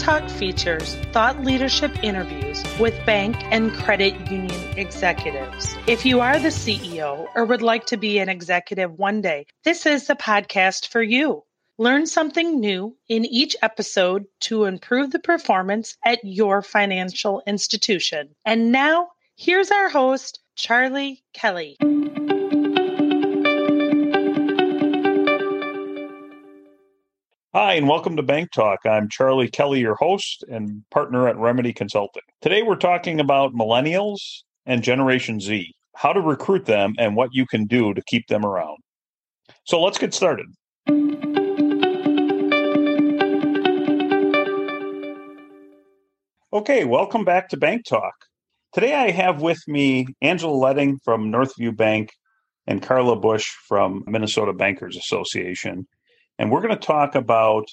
Talk features thought leadership interviews with bank and credit union executives. If you are the CEO or would like to be an executive one day, this is the podcast for you. Learn something new in each episode to improve the performance at your financial institution. And now, here's our host, Charlie Kelly. Hi, and welcome to Bank Talk. I'm Charlie Kelly, your host and partner at Remedy Consulting. Today, we're talking about millennials and Generation Z, how to recruit them, and what you can do to keep them around. So, let's get started. Okay, welcome back to Bank Talk. Today, I have with me Angela Letting from Northview Bank and Carla Bush from Minnesota Bankers Association and we're going to talk about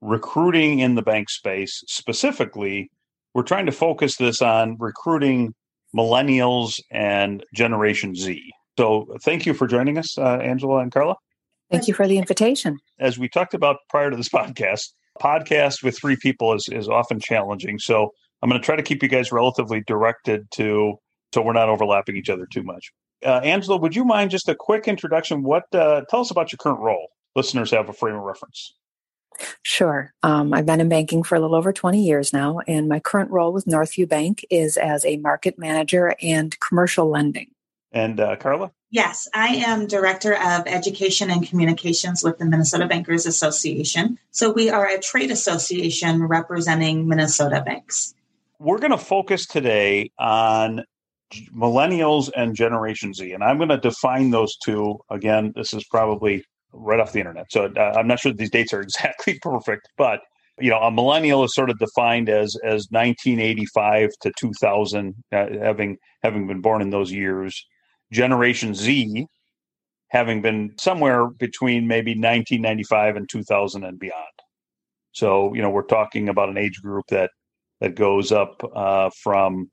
recruiting in the bank space. Specifically, we're trying to focus this on recruiting millennials and Generation Z. So thank you for joining us, uh, Angela and Carla. Thank you for the invitation. As we talked about prior to this podcast, podcast with three people is, is often challenging. So I'm going to try to keep you guys relatively directed to so we're not overlapping each other too much. Uh, Angela, would you mind just a quick introduction? What uh, tell us about your current role? Listeners have a frame of reference. Sure. Um, I've been in banking for a little over 20 years now, and my current role with Northview Bank is as a market manager and commercial lending. And uh, Carla? Yes, I am Director of Education and Communications with the Minnesota Bankers Association. So we are a trade association representing Minnesota banks. We're going to focus today on millennials and Generation Z. And I'm going to define those two. Again, this is probably right off the internet. So uh, I'm not sure these dates are exactly perfect, but you know, a millennial is sort of defined as as 1985 to 2000, uh, having having been born in those years. Generation Z, having been somewhere between maybe 1995 and 2000 and beyond. So you know, we're talking about an age group that that goes up uh, from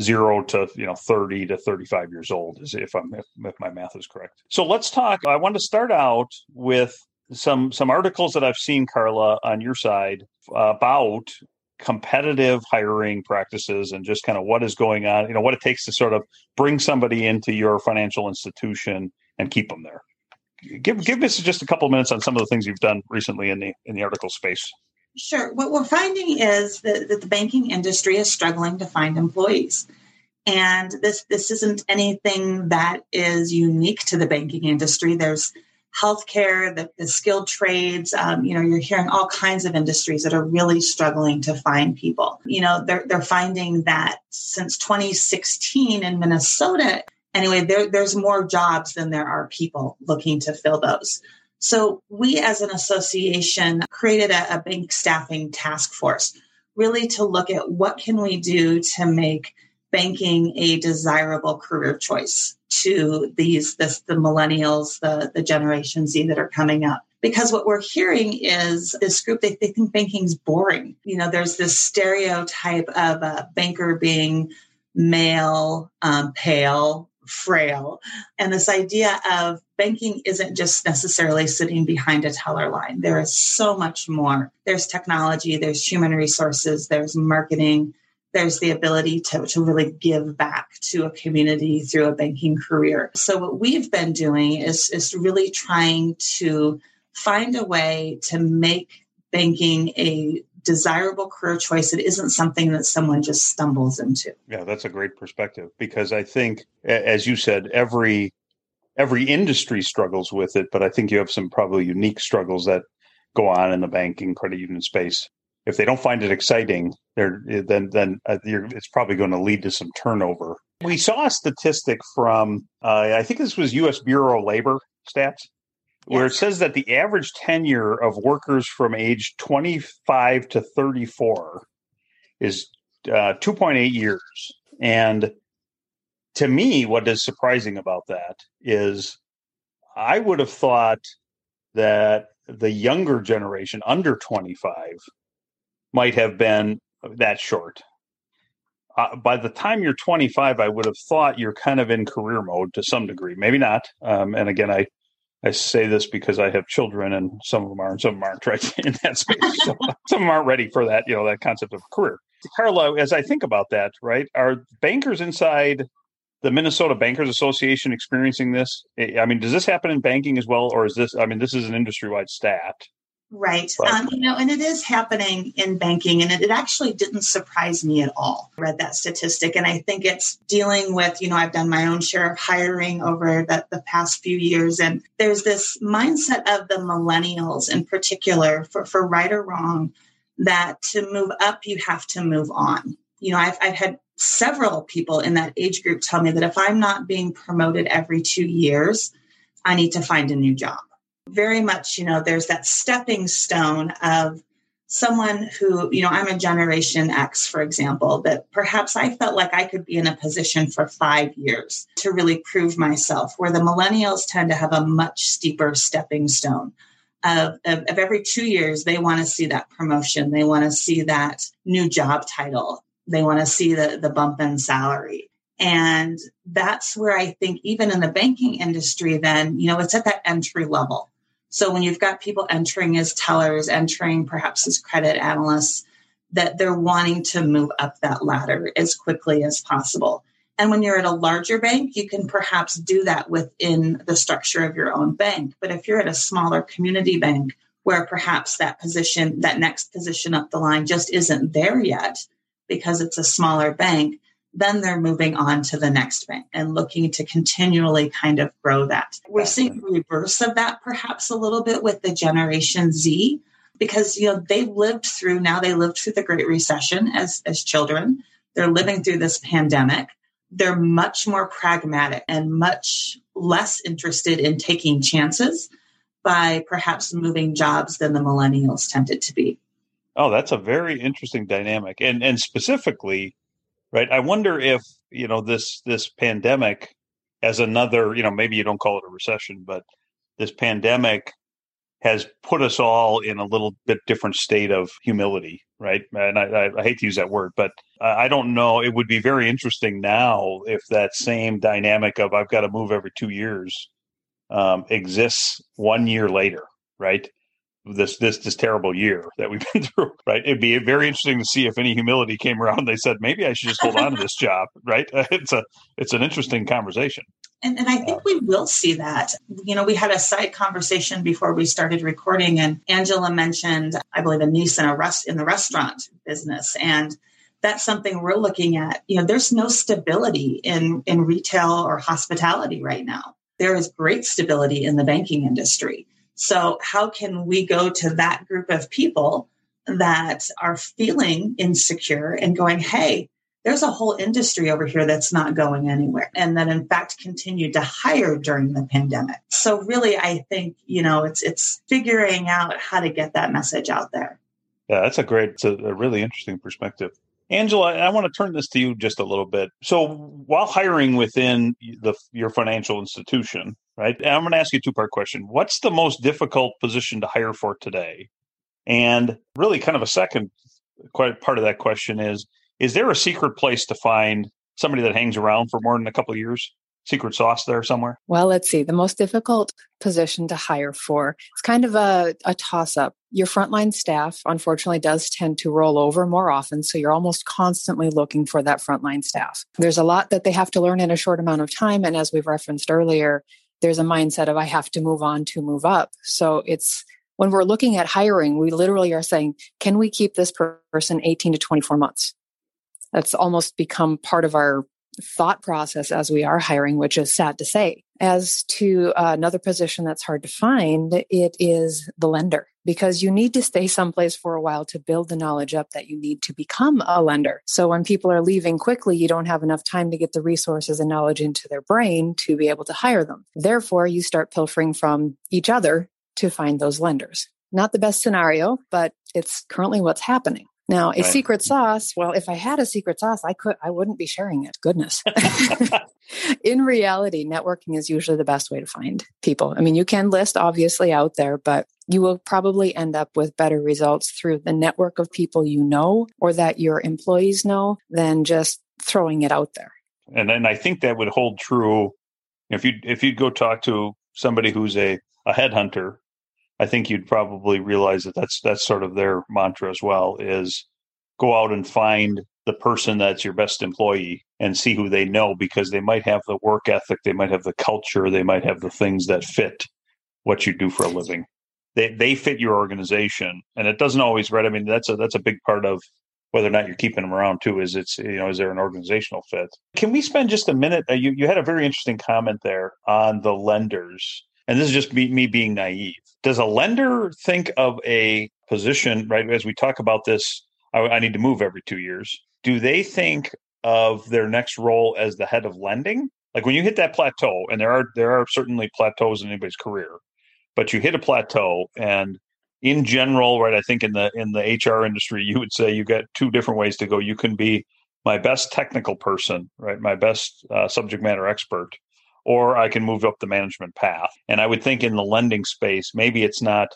zero to you know 30 to 35 years old is if i'm if, if, my math is correct. So let's talk i want to start out with some some articles that i've seen carla on your side about competitive hiring practices and just kind of what is going on you know what it takes to sort of bring somebody into your financial institution and keep them there. Give give us just a couple minutes on some of the things you've done recently in the in the article space Sure. What we're finding is that, that the banking industry is struggling to find employees. And this this isn't anything that is unique to the banking industry. There's healthcare, the, the skilled trades. Um, you know, you're hearing all kinds of industries that are really struggling to find people. You know, they're they're finding that since 2016 in Minnesota, anyway, there, there's more jobs than there are people looking to fill those. So we as an association created a, a bank staffing task force really to look at what can we do to make banking a desirable career choice to these this, the millennials the the generation z that are coming up. Because what we're hearing is this group they, they think banking's boring. You know there's this stereotype of a banker being male um, pale frail. And this idea of banking isn't just necessarily sitting behind a teller line. There is so much more. There's technology, there's human resources, there's marketing, there's the ability to, to really give back to a community through a banking career. So what we've been doing is, is really trying to find a way to make banking a desirable career choice. It isn't something that someone just stumbles into. Yeah, that's a great perspective because I think, as you said, every every industry struggles with it, but I think you have some probably unique struggles that go on in the banking credit union space. If they don't find it exciting, then then uh, it's probably going to lead to some turnover. We saw a statistic from uh, I think this was U.S. Bureau of Labor stats where it says that the average tenure of workers from age 25 to 34 is uh, 2.8 years. And to me, what is surprising about that is I would have thought that the younger generation, under 25, might have been that short. Uh, by the time you're 25, I would have thought you're kind of in career mode to some degree. Maybe not. Um, and again, I I say this because I have children, and some of them are, and some aren't right in that space. so some of them aren't ready for that, you know, that concept of career. Carla, as I think about that, right, are bankers inside the Minnesota Bankers Association experiencing this? I mean, does this happen in banking as well, or is this? I mean, this is an industry-wide stat. Right. Um, you know, and it is happening in banking, and it, it, actually didn't surprise me at all. I read that statistic, and I think it's dealing with, you know, I've done my own share of hiring over the, the past few years, and there's this mindset of the millennials in particular, for, for right or wrong, that to move up, you have to move on. You know, I've, I've had several people in that age group tell me that if I'm not being promoted every two years, I need to find a new job very much, you know, there's that stepping stone of someone who, you know, I'm a Generation X, for example, that perhaps I felt like I could be in a position for five years to really prove myself, where the millennials tend to have a much steeper stepping stone. Of, of, of every two years, they want to see that promotion. They want to see that new job title. They want to see the, the bump in salary. And that's where I think, even in the banking industry, then, you know, it's at that entry level so when you've got people entering as tellers, entering perhaps as credit analysts, that they're wanting to move up that ladder as quickly as possible. And when you're at a larger bank, you can perhaps do that within the structure of your own bank. But if you're at a smaller community bank where perhaps that position, that next position up the line just isn't there yet because it's a smaller bank, then they're moving on to the next bank and looking to continually kind of grow that. We're seeing the reverse of that perhaps a little bit with the Generation Z because you know they've lived through now they lived through the Great Recession as as children. They're living through this pandemic. They're much more pragmatic and much less interested in taking chances by perhaps moving jobs than the millennials tended to be. Oh, that's a very interesting dynamic. And and specifically right? I wonder if you know this this pandemic as another, you know, maybe you don't call it a recession, but this pandemic has put us all in a little bit different state of humility, right? And I, I, hate to use that word, but I don't know. It would be very interesting now if that same dynamic of I've got to move every two years um, exists one year later, right? This this this terrible year that we've been through right it'd be very interesting to see if any humility came around they said maybe i should just hold on to this job right it's a it's an interesting conversation and, and I think uh, we will see that. You know, we had a side conversation before we started recording, and Angela mentioned, I believe, a niece in a rest in the restaurant business, and that's something we're looking at. You know, there's no stability in in retail or hospitality right now. There is great stability in the banking industry. So, how can we go to that group of people that are feeling insecure and going, hey, there's a whole industry over here that's not going anywhere and that in fact continued to hire during the pandemic? So really i think you know it's it's figuring out how to get that message out there. Yeah that's a great it's a, a really interesting perspective. Angela i want to turn this to you just a little bit. So while hiring within the your financial institution right? And I'm going to ask you a two part question. What's the most difficult position to hire for today? And really, kind of a second quite part of that question is Is there a secret place to find somebody that hangs around for more than a couple of years? Secret sauce there somewhere? Well, let's see. The most difficult position to hire for, it's kind of a, a toss up. Your frontline staff, unfortunately, does tend to roll over more often. So you're almost constantly looking for that frontline staff. There's a lot that they have to learn in a short amount of time. And as we've referenced earlier, there's a mindset of I have to move on to move up. So it's when we're looking at hiring, we literally are saying, can we keep this person 18 to 24 months? That's almost become part of our thought process as we are hiring, which is sad to say. As to uh, another position that's hard to find, it is the lender because you need to stay someplace for a while to build the knowledge up that you need to become a lender. So when people are leaving quickly, you don't have enough time to get the resources and knowledge into their brain to be able to hire them. Therefore, you start pilfering from each other to find those lenders. Not the best scenario, but it's currently what's happening. Now, a right. secret sauce, well, if I had a secret sauce, I could I wouldn't be sharing it. Goodness. In reality, networking is usually the best way to find people. I mean, you can list obviously out there, but you will probably end up with better results through the network of people you know or that your employees know than just throwing it out there. And then I think that would hold true if you if you go talk to somebody who's a a headhunter, I think you'd probably realize that that's that's sort of their mantra as well is go out and find the person that's your best employee and see who they know because they might have the work ethic, they might have the culture, they might have the things that fit what you do for a living. They they fit your organization, and it doesn't always right. I mean, that's a that's a big part of whether or not you're keeping them around too. Is it's you know is there an organizational fit? Can we spend just a minute? Uh, you you had a very interesting comment there on the lenders, and this is just me, me being naive. Does a lender think of a position right as we talk about this? I, I need to move every two years do they think of their next role as the head of lending? Like when you hit that plateau, and there are there are certainly plateaus in anybody's career, but you hit a plateau, and in general, right? I think in the in the HR industry, you would say you got two different ways to go. You can be my best technical person, right? My best uh, subject matter expert, or I can move up the management path. And I would think in the lending space, maybe it's not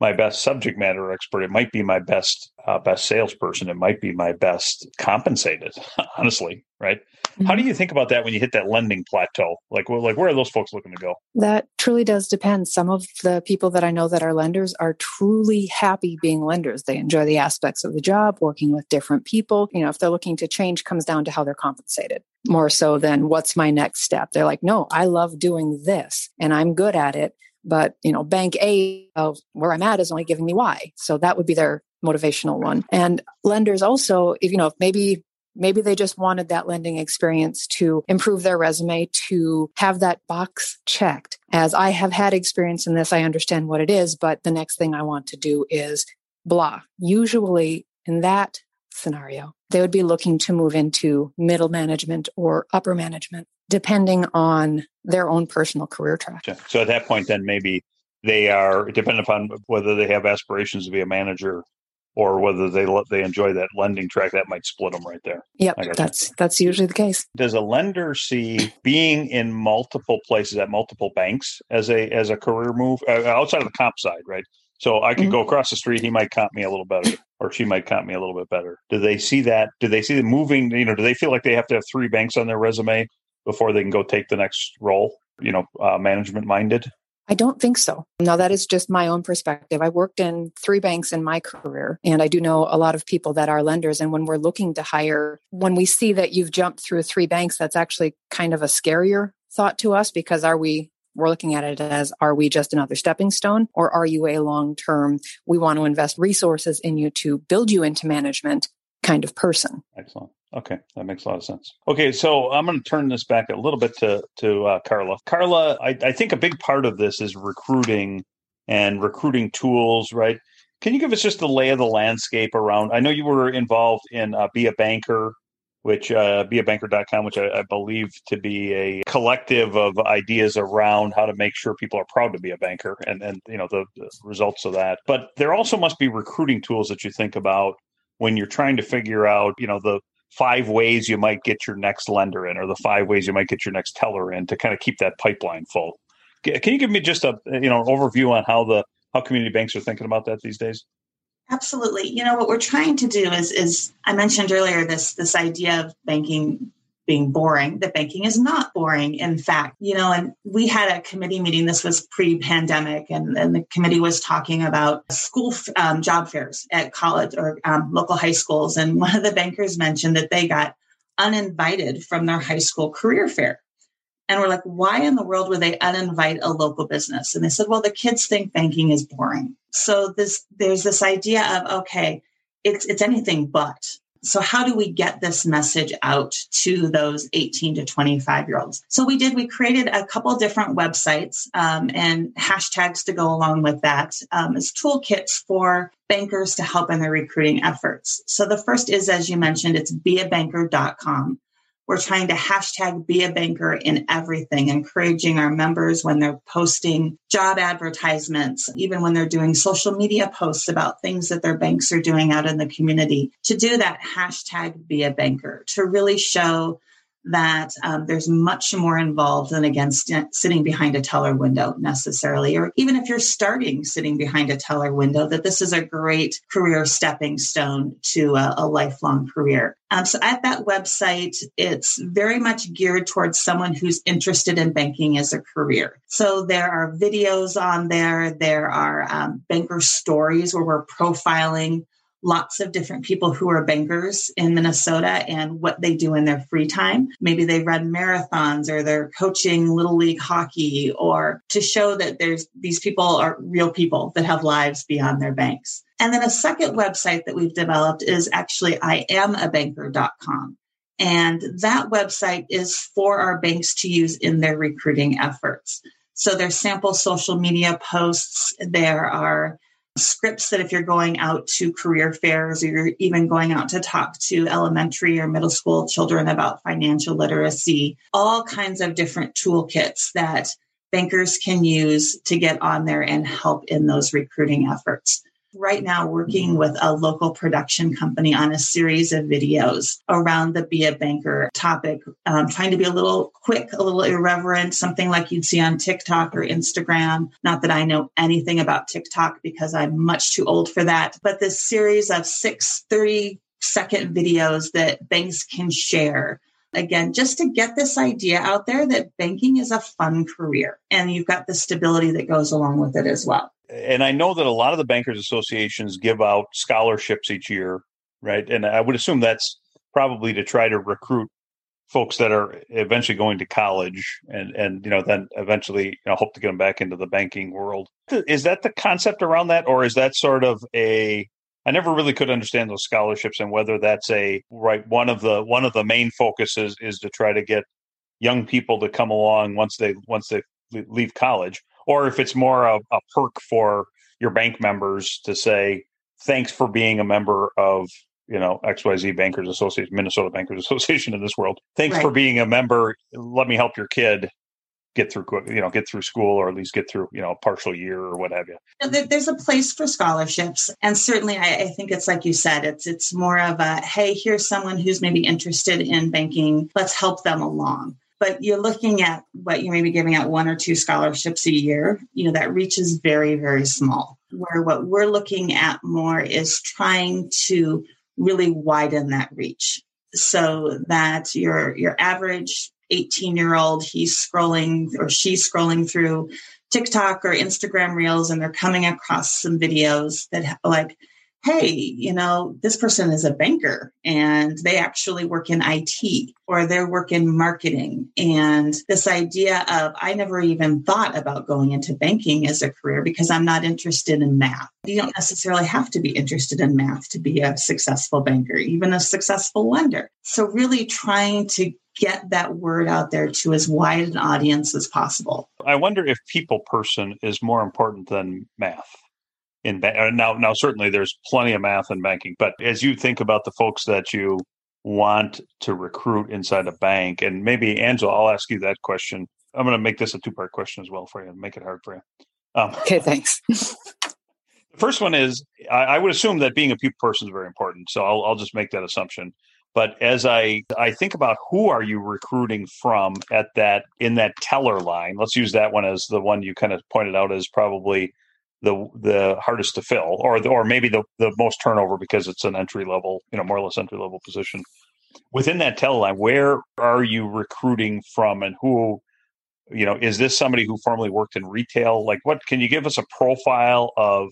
my best subject matter expert. It might be my best uh, best salesperson. It might be my best compensated. Honestly, right? Mm-hmm. How do you think about that when you hit that lending plateau? Like, well, like where are those folks looking to go? That truly does depend. Some of the people that I know that are lenders are truly happy being lenders. They enjoy the aspects of the job, working with different people. You know, if they're looking to change, comes down to how they're compensated more so than what's my next step. They're like, no, I love doing this and I'm good at it but you know bank a of where i'm at is only giving me y. So that would be their motivational one. And lenders also if you know maybe maybe they just wanted that lending experience to improve their resume to have that box checked. As i have had experience in this i understand what it is but the next thing i want to do is blah. Usually in that scenario they would be looking to move into middle management or upper management depending on their own personal career track. So at that point, then maybe they are dependent upon whether they have aspirations to be a manager or whether they they enjoy that lending track. That might split them right there. Yep, that's that's usually the case. Does a lender see being in multiple places at multiple banks as a as a career move uh, outside of the comp side, right? So I could mm-hmm. go across the street. He might comp me a little better, or she might comp me a little bit better. Do they see that? Do they see the moving? You know, do they feel like they have to have three banks on their resume before they can go take the next role, you know, uh, management minded? I don't think so. Now, that is just my own perspective. I worked in three banks in my career, and I do know a lot of people that are lenders. And when we're looking to hire, when we see that you've jumped through three banks, that's actually kind of a scarier thought to us because are we we're looking at it as are we just another stepping stone or are you a long term we want to invest resources in you to build you into management kind of person excellent Okay, that makes a lot of sense. Okay, so I'm going to turn this back a little bit to to uh, Carla. Carla, I, I think a big part of this is recruiting and recruiting tools, right? Can you give us just the lay of the landscape around? I know you were involved in uh, Be a Banker, which uh, beabanker.com, which I, I, believe to be a collective of ideas around how to make sure people are proud to be a banker and, and you know the, the results of that. But there also must be recruiting tools that you think about when you're trying to figure out, you know, the five ways you might get your next lender in or the five ways you might get your next teller in to kind of keep that pipeline full. Can you give me just a you know overview on how the how community banks are thinking about that these days? Absolutely. You know what we're trying to do is is i mentioned earlier this this idea of banking being boring, that banking is not boring. In fact, you know, and we had a committee meeting, this was pre pandemic, and, and the committee was talking about school um, job fairs at college or um, local high schools. And one of the bankers mentioned that they got uninvited from their high school career fair. And we're like, why in the world would they uninvite a local business? And they said, well, the kids think banking is boring. So this there's this idea of okay, it's it's anything but so how do we get this message out to those 18 to 25 year olds? So we did, we created a couple different websites um, and hashtags to go along with that um, as toolkits for bankers to help in their recruiting efforts. So the first is, as you mentioned, it's beabanker.com. We're trying to hashtag be a banker in everything, encouraging our members when they're posting job advertisements, even when they're doing social media posts about things that their banks are doing out in the community, to do that hashtag be a banker, to really show that um, there's much more involved than against sitting behind a teller window necessarily, or even if you're starting sitting behind a teller window, that this is a great career stepping stone to a, a lifelong career. Um, so at that website, it's very much geared towards someone who's interested in banking as a career. So there are videos on there. There are um, banker stories where we're profiling lots of different people who are bankers in Minnesota and what they do in their free time. Maybe they run marathons or they're coaching little league hockey or to show that there's these people are real people that have lives beyond their banks. And then a second website that we've developed is actually iamabanker.com. And that website is for our banks to use in their recruiting efforts. So there's sample social media posts. There are scripts that if you're going out to career fairs or you're even going out to talk to elementary or middle school children about financial literacy, all kinds of different toolkits that bankers can use to get on there and help in those recruiting efforts right now working with a local production company on a series of videos around the be a banker topic. Um, trying to be a little quick a little irreverent something like you'd see on tiktok or instagram. Not that i know anything about tiktok because i'm much too old for that but this series of six 30 second videos that banks can share again, just to get this idea out there that banking is a fun career and you've got the stability that goes along with it as well and I know that a lot of the bankers associations give out scholarships each year, right? And I would assume that's probably to try to recruit folks that are eventually going to college and and you know then eventually you know, hope to get them back into the banking world. Is that the concept around that, or is that sort of a I never really could understand those scholarships and whether that's a right one of the one of the main focuses is to try to get young people to come along once they once they leave college. Or if it's more a, a perk for your bank members to say thanks for being a member of you know xyz bankers association minnesota bankers association in this world. Thanks right. for being a member. Let me help your kid get through you know get through school or at least get through you know a partial year or what have you. There's a place for scholarships. And certainly I, I, think it's like you said it's it's more of a hey here's someone who's maybe interested in banking. Let's help them along. But you're looking at what you may be giving out one or two scholarships a year you know that reach is very very small. Where what we're looking at more is trying to really widen that reach so that your your average 18 year old he's scrolling or she's scrolling through tiktok or instagram reels and they're coming across some videos that like hey, you know, this person is a banker and they actually work in IT or they work in marketing. And this idea of, I never even thought about going into banking as a career because I'm not interested in math. You don't necessarily have to be interested in math to be a successful banker, even a successful lender. So, really trying to get that word out there to as wide an audience as possible. I wonder if people person is more important than math in ba- uh, now now certainly there's plenty of math in banking but as you think about the folks that you want to recruit inside a bank and maybe angela i'll ask you that question. I'm going to make this a two part question as well for you and make it hard for you. Um, okay thanks. The first one is I, I, would assume that being a people person is very important so I'll, I'll just make that assumption but as i i think about who are you recruiting from at that in that teller line let's use that one as the one you kind of pointed out as probably the the hardest to fill, or the, or maybe the the most turnover because it's an entry level, you know, more or less entry level position. Within that teller line where are you recruiting from, and who, you know, is this somebody who formerly worked in retail? Like, what can you give us a profile of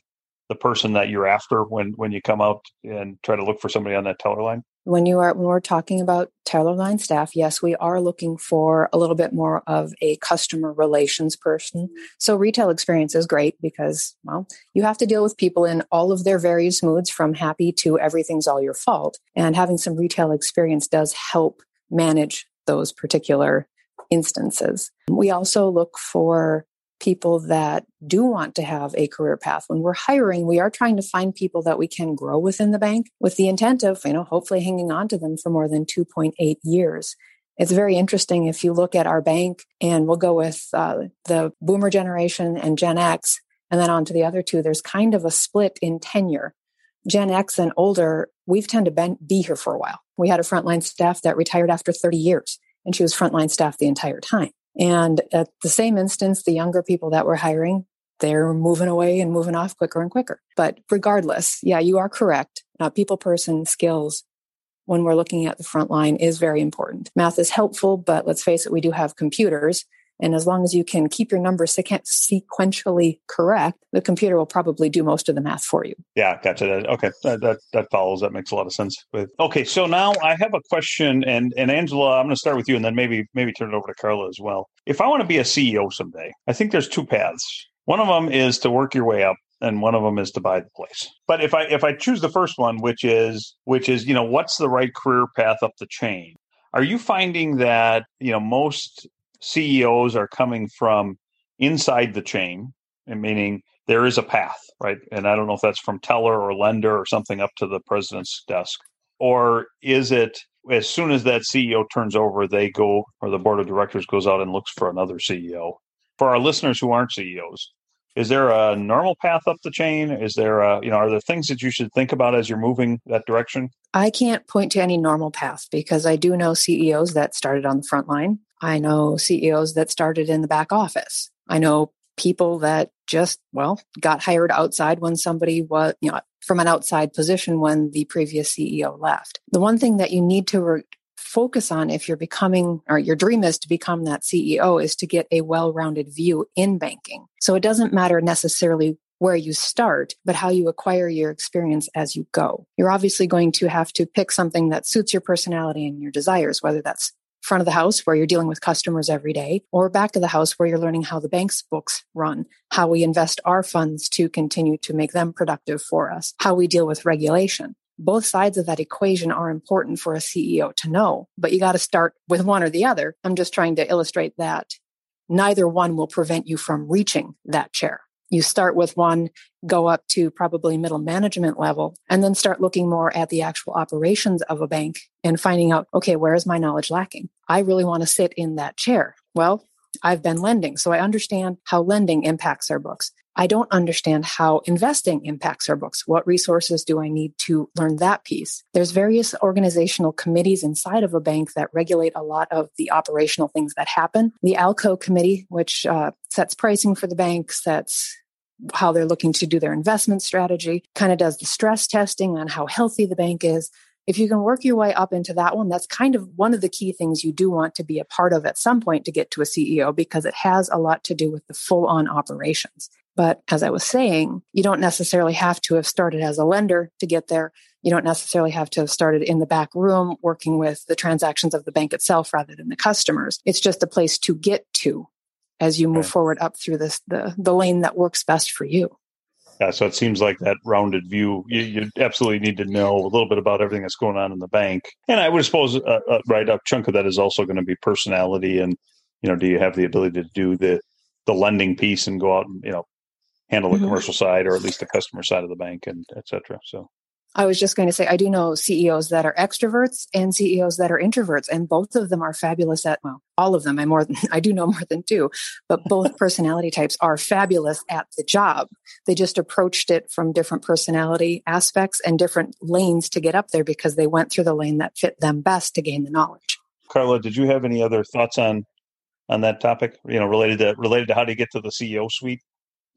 the person that you're after when when you come out and try to look for somebody on that teller line? When you are when we're talking about teller line staff yes we are looking for a little bit more of a customer relations person. So retail experience is great because well you have to deal with people in all of their various moods from happy to everything's all your fault. And having some retail experience does help manage those particular instances. We also look for people that do want to have a career path. When we're hiring, we are trying to find people that we can grow within the bank with the intent of, you know, hopefully hanging on to them for more than 2.8 years. It's very interesting if you look at our bank and we'll go with uh, the boomer generation and Gen X, and then on to the other two, there's kind of a split in tenure. Gen X and older, we've tended to be here for a while. We had a frontline staff that retired after 30 years and she was frontline staff the entire time. And at the same instance, the younger people that we're hiring, they're moving away and moving off quicker and quicker. But regardless, yeah, you are correct. Uh, people person skills when we're looking at the front line is very important. Math is helpful, but let's face it, we do have computers and as long as you can keep your numbers sequentially correct, the computer will probably do most of the math for you. Yeah, gotcha. Okay, that, that, that follows. That makes a lot of sense. Okay, so now I have a question, and and Angela, I'm going to start with you, and then maybe maybe turn it over to Carla as well. If I want to be a CEO someday, I think there's two paths. One of them is to work your way up and one of them is to buy the place. But if I if I choose the first one, which is which is you know what's the right career path up the chain, are you finding that you know most CEOs are coming from inside the chain, meaning there is a path, right? And I don't know if that's from teller or lender or something up to the president's desk. Or is it as soon as that CEO turns over, they go or the board of directors goes out and looks for another CEO? For our listeners who aren't CEOs, is there a normal path up the chain? Is there a, you know, are there things that you should think about as you're moving that direction? I can't point to any normal path because I do know CEOs that started on the front line. I know CEOs that started in the back office. I know people that just, well, got hired outside when somebody was, you know, from an outside position when the previous CEO left. The one thing that you need to re- focus on if you're becoming, or your dream is to become that CEO, is to get a well rounded view in banking. So it doesn't matter necessarily where you start, but how you acquire your experience as you go. You're obviously going to have to pick something that suits your personality and your desires, whether that's front of the house where you're dealing with customers every day, or back of the house where you're learning how the bank's books run, how we invest our funds to continue to make them productive for us, how we deal with regulation. Both sides of that equation are important for a CEO to know, but you got to start with one or the other. I'm just trying to illustrate that neither one will prevent you from reaching that chair you start with one, go up to probably middle management level, and then start looking more at the actual operations of a bank and finding out, okay, where is my knowledge lacking? I really want to sit in that chair. Well, I've been lending, so I understand how lending impacts our books. I don't understand how investing impacts our books. What resources do I need to learn that piece? There's various organizational committees inside of a bank that regulate a lot of the operational things that happen. The ALCO committee, which uh, sets pricing for the bank, sets how they're looking to do their investment strategy, kind of does the stress testing on how healthy the bank is. If you can work your way up into that one, that's kind of one of the key things you do want to be a part of at some point to get to a CEO because it has a lot to do with the full on operations. But as I was saying, you don't necessarily have to have started as a lender to get there. You don't necessarily have to have started in the back room working with the transactions of the bank itself rather than the customers. It's just a place to get to as you move forward up through this the the lane that works best for you. Yeah, so it seems like that rounded view. You, you absolutely need to know a little bit about everything that's going on in the bank, and I would suppose, uh, uh, right, a chunk of that is also going to be personality, and you know, do you have the ability to do the the lending piece and go out and you know handle the mm-hmm. commercial side or at least the customer side of the bank and et cetera. So I was just going to say, I do know CEOs that are extroverts and CEOs that are introverts, and both of them are fabulous at, well, all of them. I more than, I do know more than two, but both personality types are fabulous at the job. They just approached it from different personality aspects and different lanes to get up there because they went through the lane that fit them best to gain the knowledge. Carla, did you have any other thoughts on on that topic? You know, related to related to how to get to the CEO suite?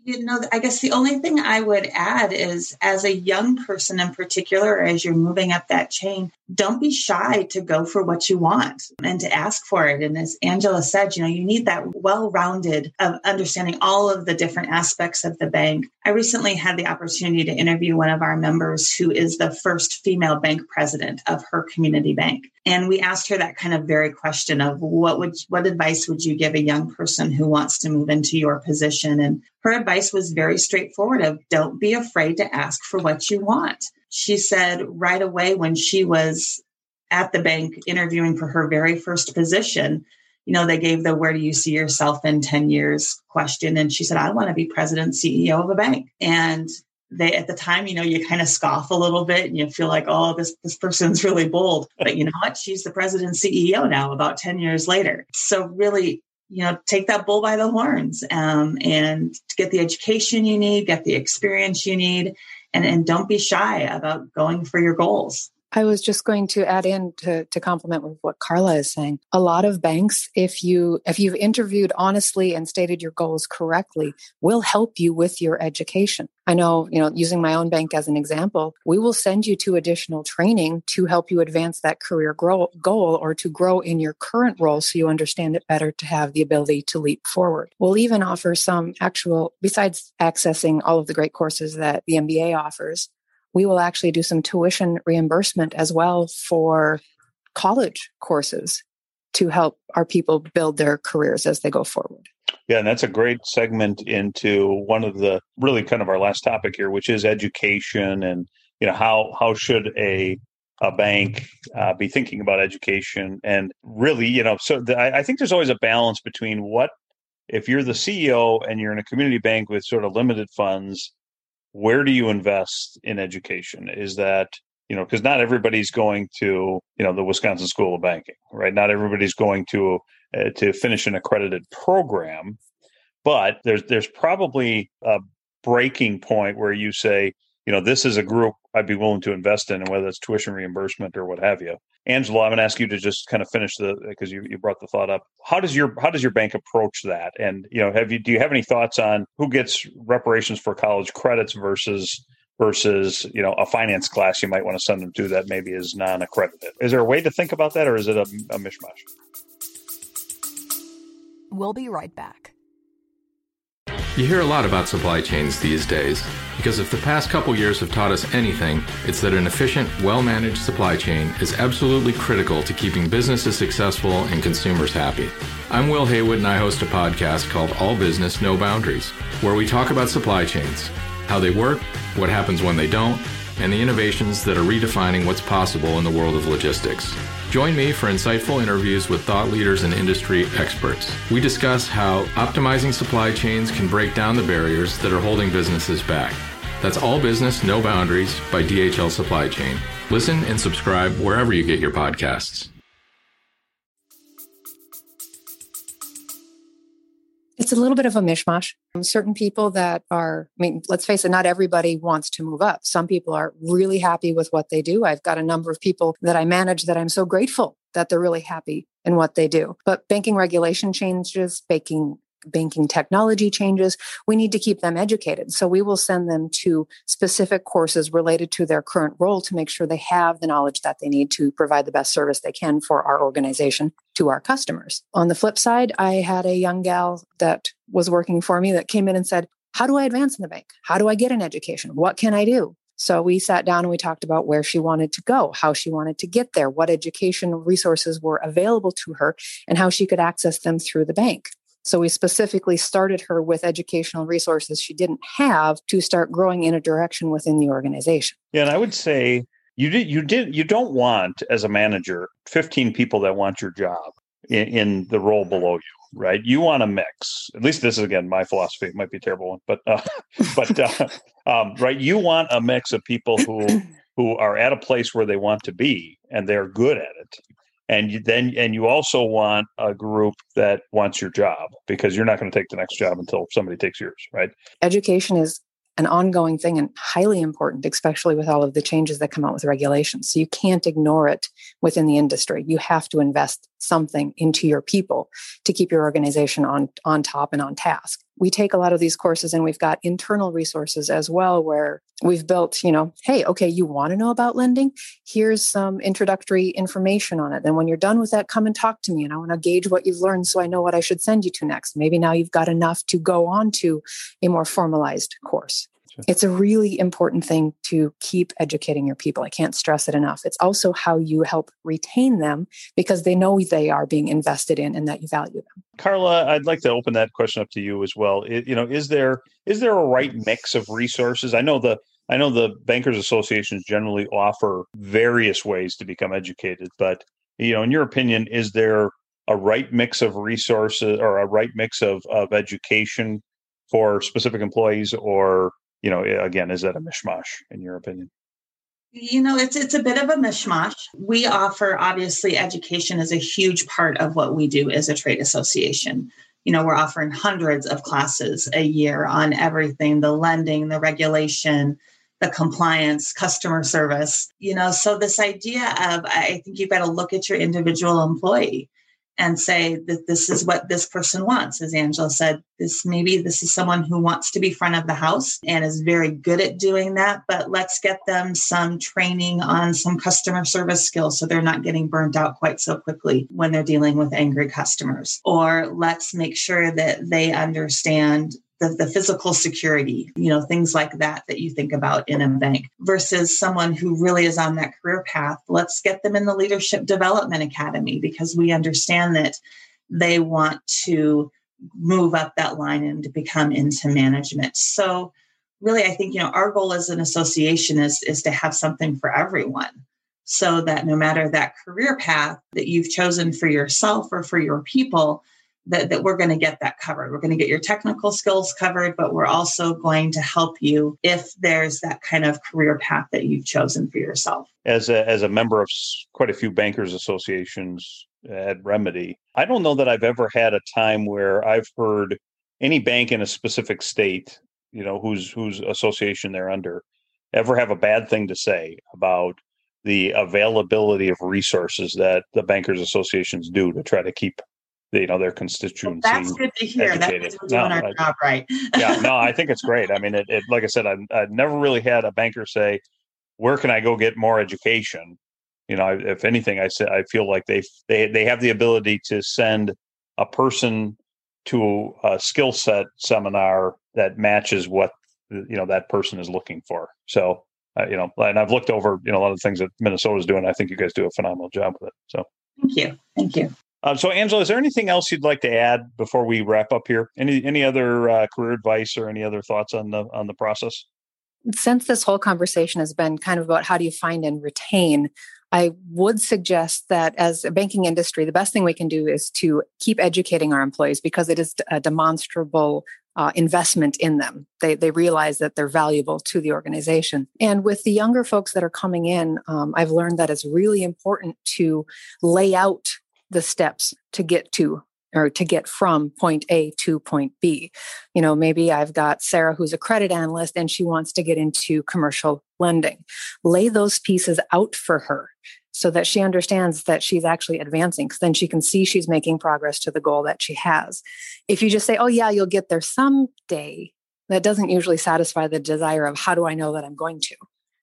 You know, I guess the only thing I would add is as a young person in particular, as you're moving up that chain, don't be shy to go for what you want and to ask for it. And as Angela said, you know, you need that well rounded of understanding all of the different aspects of the bank. I recently had the opportunity to interview one of our members who is the first female bank president of her community bank. And we asked her that kind of very question of what would, what advice would you give a young person who wants to move into your position? And her advice was very straightforward of don't be afraid to ask for what you want. She said right away when she was at the bank interviewing for her very first position, you know, they gave the where do you see yourself in 10 years question. And she said, I want to be president CEO of a bank. And they at the time, you know, you kind of scoff a little bit and you feel like, oh, this this person's really bold. But you know what? She's the president CEO now, about 10 years later. So really you know, take that bull by the horns um, and get the education you need, get the experience you need, and, and don't be shy about going for your goals. I was just going to add in to, to complement with what Carla is saying. A lot of banks, if you if you've interviewed honestly and stated your goals correctly, will help you with your education. I know, you know, using my own bank as an example, we will send you to additional training to help you advance that career grow, goal or to grow in your current role so you understand it better to have the ability to leap forward. We'll even offer some actual, besides accessing all of the great courses that the MBA offers, we will actually do some tuition reimbursement as well for college courses to help our people build their careers as they go forward. Yeah, and that's a great segment into one of the really kind of our last topic here, which is education and you know how how should a a bank uh, be thinking about education and really you know so the, I, I think there's always a balance between what if you're the CEO and you're in a community bank with sort of limited funds where do you invest in education? Is that you know because not everybody's going to you know the Wisconsin School of Banking, right? Not everybody's going to uh, to finish an accredited program, but there's there's probably a breaking point where you say you know, this is a group I'd be willing to invest in, and whether it's tuition reimbursement or what have you. Angela, I'm going to ask you to just kind of finish the because you, you brought the thought up. How does your how does your bank approach that? And you know, have you do you have any thoughts on who gets reparations for college credits versus versus you know a finance class you might want to send them to that maybe is non-accredited? Is there a way to think about that, or is it a, a mishmash? We'll be right back. You hear a lot about supply chains these days because if the past couple years have taught us anything, it's that an efficient, well managed supply chain is absolutely critical to keeping businesses successful and consumers happy. I'm Will Haywood and I host a podcast called All Business, No Boundaries, where we talk about supply chains, how they work, what happens when they don't, and the innovations that are redefining what's possible in the world of logistics. Join me for insightful interviews with thought leaders and industry experts. We discuss how optimizing supply chains can break down the barriers that are holding businesses back. That's All Business, No Boundaries by DHL Supply Chain. Listen and subscribe wherever you get your podcasts. It's a little bit of a mishmash. Certain people that are, I mean, let's face it, not everybody wants to move up. Some people are really happy with what they do. I've got a number of people that I manage that I'm so grateful that they're really happy in what they do. But banking regulation changes, banking banking technology changes, we need to keep them educated. So we will send them to specific courses related to their current role to make sure they have the knowledge that they need to provide the best service they can for our organization to our customers. On the flip side, I had a young gal that was working for me that came in and said, How do I advance in the bank? How do I get an education? What can I do? So we sat down and we talked about where she wanted to go, how she wanted to get there, what education resources were available to her, and how she could access them through the bank. So we specifically started her with educational resources she didn't have to start growing in a direction within the organization. Yeah, and I would say you did you did you don't want as a manager 15 people that want your job in, in the role below you, right? You want a mix. At least this is again my philosophy. It might be a terrible one, but uh, but uh, um, right, you want a mix of people who who are at a place where they want to be and they're good at it and you then and you also want a group that wants your job because you're not going to take the next job until somebody takes yours right? Education is an ongoing thing and highly important especially with all of the changes that come out with regulations. So you can't ignore it within the industry. You have to invest something into your people to keep your organization on on top and on task we take a lot of these courses and we've got internal resources as well where we've built you know hey okay you want to know about lending? Here's some introductory information on it. Then when you're done with that come and talk to me and i want to gauge what you've learned so i know what i should send you to next. Maybe now you've got enough to go on to a more formalized course it's a really important thing to keep educating your people. I can't stress it enough. It's also how you help retain them because they know they are being invested in and that you value them. Carla, I'd like to open that question up to you as well. It, you know, is there is there a right mix of resources? I know the I know the bankers associations generally offer various ways to become educated, but you know, in your opinion, is there a right mix of resources or a right mix of, of education for specific employees or you know, eh, again, is that a mishmash in your opinion? You know, it's it's a bit of a mishmash. We offer obviously education is a huge part of what we do as a trade association. You know, we're offering hundreds of classes a year on everything, the lending, the regulation, the compliance, customer service, you know. So, this idea of I think you've got to look at your individual employee and say that this is what this person wants. As Angela said, this maybe this is someone who wants to be front of the house and is very good at doing that, but let's get them some training on some customer service skills so they're not getting burnt out quite so quickly when they're dealing with angry customers. Or let's make sure that they understand the, the physical security, you know, things like that that you think about in a bank versus someone who really is on that career path. Let's get them in the Leadership Development Academy because we understand that they want to move up that line and to become into management. So really I think you know our goal as an association is is to have something for everyone so that no matter that career path that you've chosen for yourself or for your people that, that we're going to get that covered. We're going to get your technical skills covered, but we're also going to help you if there's that kind of career path that you've chosen for yourself. As a, as a member of quite a few bankers associations at Remedy, I don't know that I've ever had a time where I've heard any bank in a specific state, you know, whose whose association they're under, ever have a bad thing to say about the availability of resources that the bankers associations do to try to keep you know their constituency. Well, that's good to hear. That means we're doing no, our I, job right. yeah, no, I think it's great. I mean, it, it like I said, I I never really had a banker say, "Where can I go get more education?" You know, if anything, I say I feel like they they they have the ability to send a person to a skill set seminar that matches what you know that person is looking for. So, uh, you know, and I've looked over you know a lot of the things that Minnesota's doing. I think you guys do a phenomenal job with it. So, thank you, thank you. Uh, so, Angela, is there anything else you'd like to add before we wrap up here? Any any other uh, career advice or any other thoughts on the on the process? Since this whole conversation has been kind of about how do you find and retain, I would suggest that as a banking industry, the best thing we can do is to keep educating our employees because it is a demonstrable uh, investment in them. They, they realize that they're valuable to the organization. And with the younger folks that are coming in, um, I've learned that it's really important to lay out the steps to get to or to get from point A to point B. You know, maybe I've got Sarah who's a credit analyst and she wants to get into commercial lending. Lay those pieces out for her so that she understands that she's actually advancing because then she can see she's making progress to the goal that she has. If you just say, "Oh yeah, you'll get there someday," that doesn't usually satisfy the desire of how do I know that I'm going to?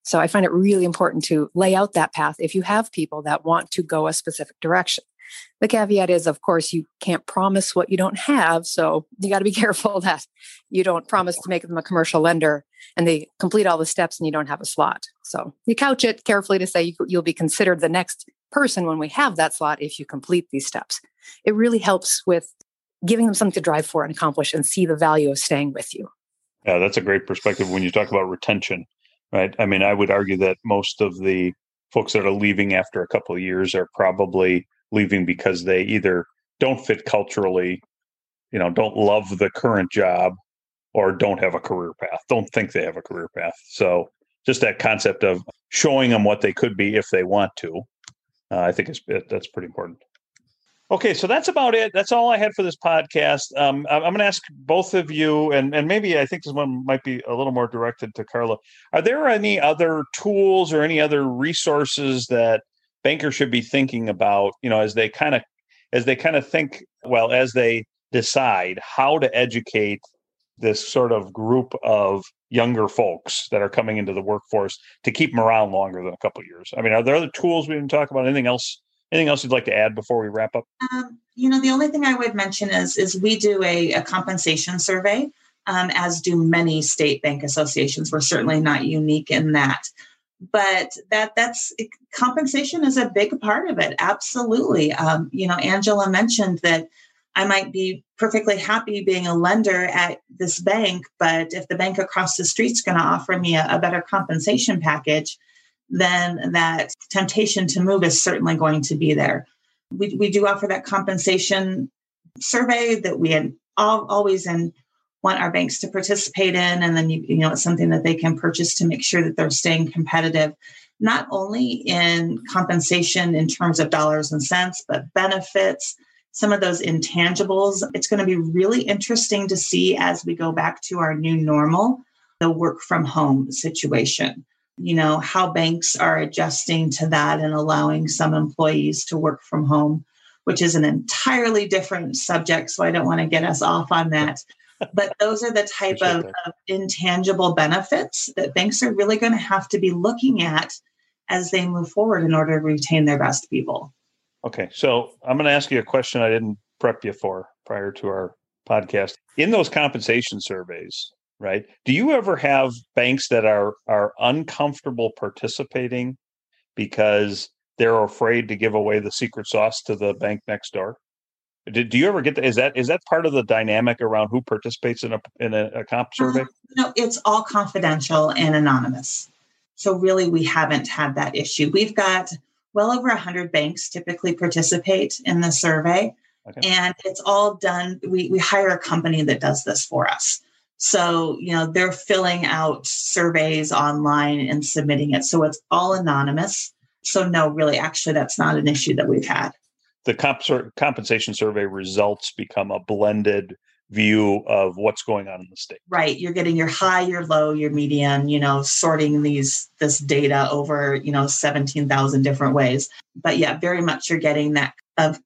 So I find it really important to lay out that path if you have people that want to go a specific direction. The caveat is, of course, you can't promise what you don't have. So you got to be careful that you don't promise to make them a commercial lender and they complete all the steps and you don't have a slot. So you couch it carefully to say you'll be considered the next person when we have that slot if you complete these steps. It really helps with giving them something to drive for and accomplish and see the value of staying with you. Yeah, that's a great perspective when you talk about retention, right? I mean, I would argue that most of the folks that are leaving after a couple of years are probably leaving because they either don't fit culturally, you know, don't love the current job or don't have a career path, don't think they have a career path. So just that concept of showing them what they could be if they want to, uh, I think is that's pretty important. Okay, so that's about it. That's all I had for this podcast. Um, I'm going to ask both of you, and and maybe I think this one might be a little more directed to Carla. Are there any other tools or any other resources that bankers should be thinking about, you know, as they kind of as they kind of think, well, as they decide how to educate this sort of group of younger folks that are coming into the workforce to keep them around longer than a couple years. I mean, are there other tools we can talk about? Anything else? Anything else you'd like to add before we wrap up? Um, you know, the only thing I would mention is is we do a, a compensation survey, um, as do many state bank associations. We're certainly not unique in that but that that's compensation is a big part of it absolutely. Um, you know angela mentioned that i might be perfectly happy being a lender at this bank but if the bank across the street is going to offer me a, a better compensation package then that temptation to move is certainly going to be there. We, we do offer that compensation survey that we had all, always in want our banks to participate in and then you, you know it's something that they can purchase to make sure that they're staying competitive not only in compensation in terms of dollars and cents but benefits some of those intangibles it's going to be really interesting to see as we go back to our new normal the work from home situation. You know, how banks are adjusting to that and allowing some employees to work from home, which is an entirely different subject. So I don't want to get us off on that. But those are the type of, of intangible benefits that banks are really going to have to be looking at as they move forward in order to retain their best people. Okay, so I'm going to ask you a question I didn't prep you for prior to our podcast. In those compensation surveys, right? Do you ever have banks that are are uncomfortable participating because they're afraid to give away the secret sauce to the bank next door? Do, do you ever get that? Is that is that part of the dynamic around who participates in a in a, a comp survey? Uh, no, it's all confidential and anonymous. So really, we haven't had that issue. We've got well over 100 banks typically participate in the survey. Okay. And it's all done. We, we hire a company that does this for us. So, you know, they're filling out surveys online and submitting it. So it's all anonymous. So, no, really, actually, that's not an issue that we've had. The comp- compensation survey results become a blended view of what's going on in the state. Right. You're getting your high, your low, your median, you know, sorting these this data over, you know, 17,000 different ways. But yeah, very much you're getting that of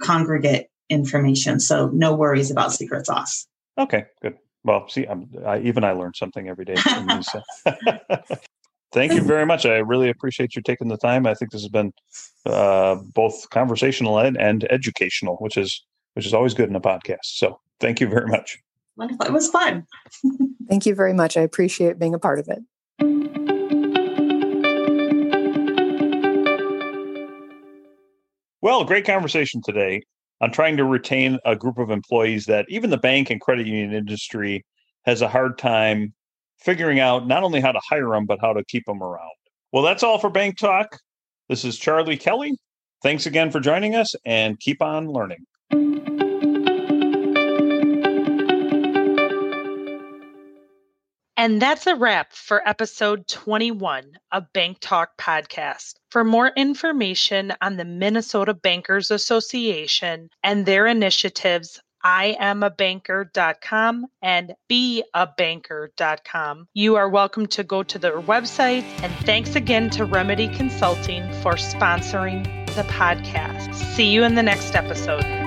congregate information. So no worries about secret sauce. Okay, good. Well, see, I'm, I, even I learned something every day. These, Thank you very much. I really appreciate you taking the time. I think this has been uh, both conversational and, and educational, which is which is always good in a podcast. So thank you very much. Wonderful. It was fun. thank you very much. I appreciate being a part of it. Well, great conversation today on trying to retain a group of employees that even the bank and credit union industry has a hard time figuring out not only how to hire them, but how to keep them around. Well, that's all for Bank Talk. This is Charlie Kelly. Thanks again for joining us and keep on learning. And that's a wrap for episode 21 of Bank Talk Podcast. For more information on the Minnesota Bankers Association and their initiatives, iamabanker.com and beabanker.com. You are welcome to go to their website. And thanks again to Remedy Consulting for sponsoring the podcast. See you in the next episode.